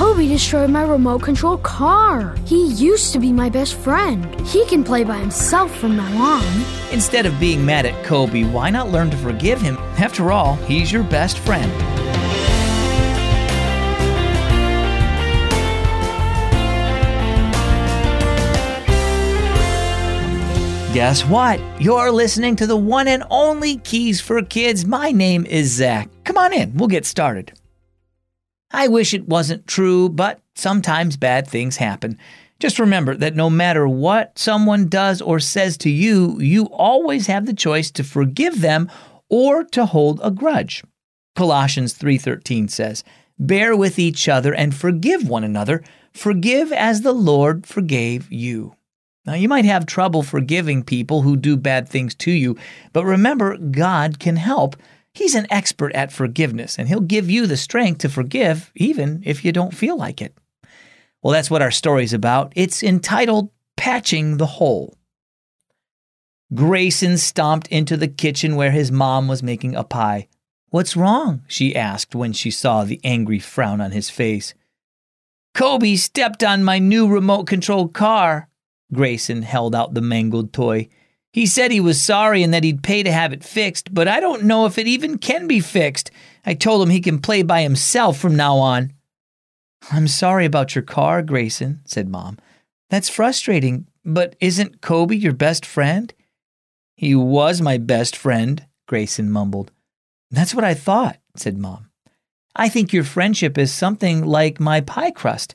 Kobe destroyed my remote control car. He used to be my best friend. He can play by himself from now on. Instead of being mad at Kobe, why not learn to forgive him? After all, he's your best friend. Guess what? You're listening to the one and only Keys for Kids. My name is Zach. Come on in, we'll get started. I wish it wasn't true, but sometimes bad things happen. Just remember that no matter what someone does or says to you, you always have the choice to forgive them or to hold a grudge. Colossians 3:13 says, "Bear with each other and forgive one another, forgive as the Lord forgave you." Now, you might have trouble forgiving people who do bad things to you, but remember, God can help. He's an expert at forgiveness, and He'll give you the strength to forgive, even if you don't feel like it. Well, that's what our story's about. It's entitled Patching the Hole. Grayson stomped into the kitchen where his mom was making a pie. What's wrong? she asked when she saw the angry frown on his face. Kobe stepped on my new remote controlled car, Grayson held out the mangled toy. He said he was sorry and that he'd pay to have it fixed, but I don't know if it even can be fixed. I told him he can play by himself from now on. I'm sorry about your car, Grayson, said Mom. That's frustrating, but isn't Kobe your best friend? He was my best friend, Grayson mumbled. That's what I thought, said Mom. I think your friendship is something like my pie crust.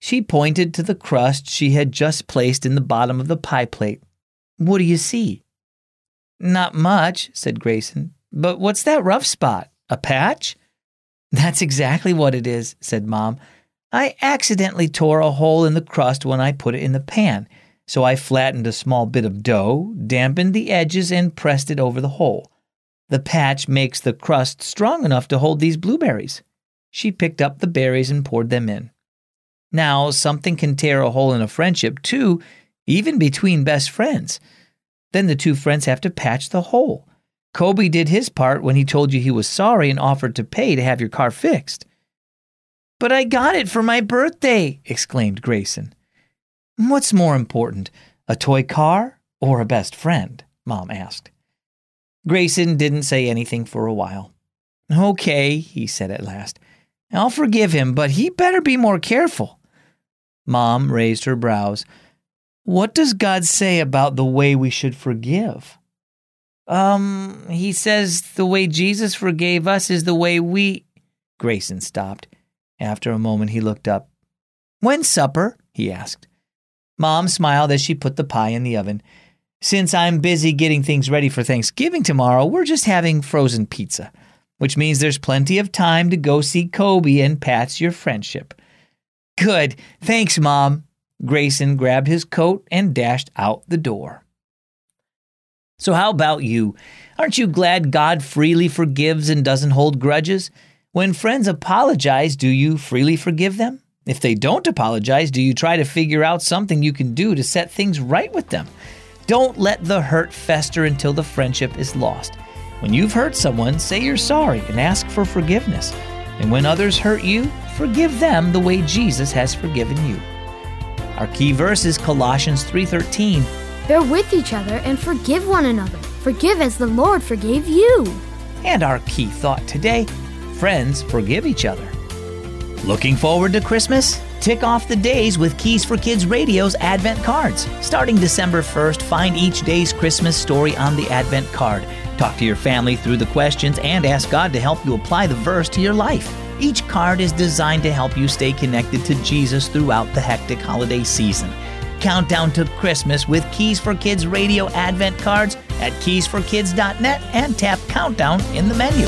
She pointed to the crust she had just placed in the bottom of the pie plate. What do you see? Not much, said Grayson. But what's that rough spot? A patch? That's exactly what it is, said Mom. I accidentally tore a hole in the crust when I put it in the pan, so I flattened a small bit of dough, dampened the edges, and pressed it over the hole. The patch makes the crust strong enough to hold these blueberries. She picked up the berries and poured them in. Now, something can tear a hole in a friendship too, even between best friends. Then the two friends have to patch the hole. Kobe did his part when he told you he was sorry and offered to pay to have your car fixed. But I got it for my birthday, exclaimed Grayson. What's more important, a toy car or a best friend? Mom asked. Grayson didn't say anything for a while. Okay, he said at last. I'll forgive him, but he better be more careful. Mom raised her brows. What does God say about the way we should forgive? Um, he says the way Jesus forgave us is the way we. Grayson stopped. After a moment, he looked up. When's supper? he asked. Mom smiled as she put the pie in the oven. Since I'm busy getting things ready for Thanksgiving tomorrow, we're just having frozen pizza which means there's plenty of time to go see Kobe and patch your friendship. Good. Thanks, Mom. Grayson grabbed his coat and dashed out the door. So, how about you? Aren't you glad God freely forgives and doesn't hold grudges? When friends apologize, do you freely forgive them? If they don't apologize, do you try to figure out something you can do to set things right with them? Don't let the hurt fester until the friendship is lost. When you've hurt someone, say you're sorry and ask for forgiveness. And when others hurt you, forgive them the way Jesus has forgiven you. Our key verse is Colossians 3:13. Bear with each other and forgive one another. Forgive as the Lord forgave you. And our key thought today, friends forgive each other. Looking forward to Christmas? Tick off the days with Keys for Kids Radio's Advent cards. Starting December 1st, find each day's Christmas story on the Advent card. Talk to your family through the questions and ask God to help you apply the verse to your life. Each card is designed to help you stay connected to Jesus throughout the hectic holiday season. Countdown to Christmas with Keys for Kids radio advent cards at keysforkids.net and tap countdown in the menu.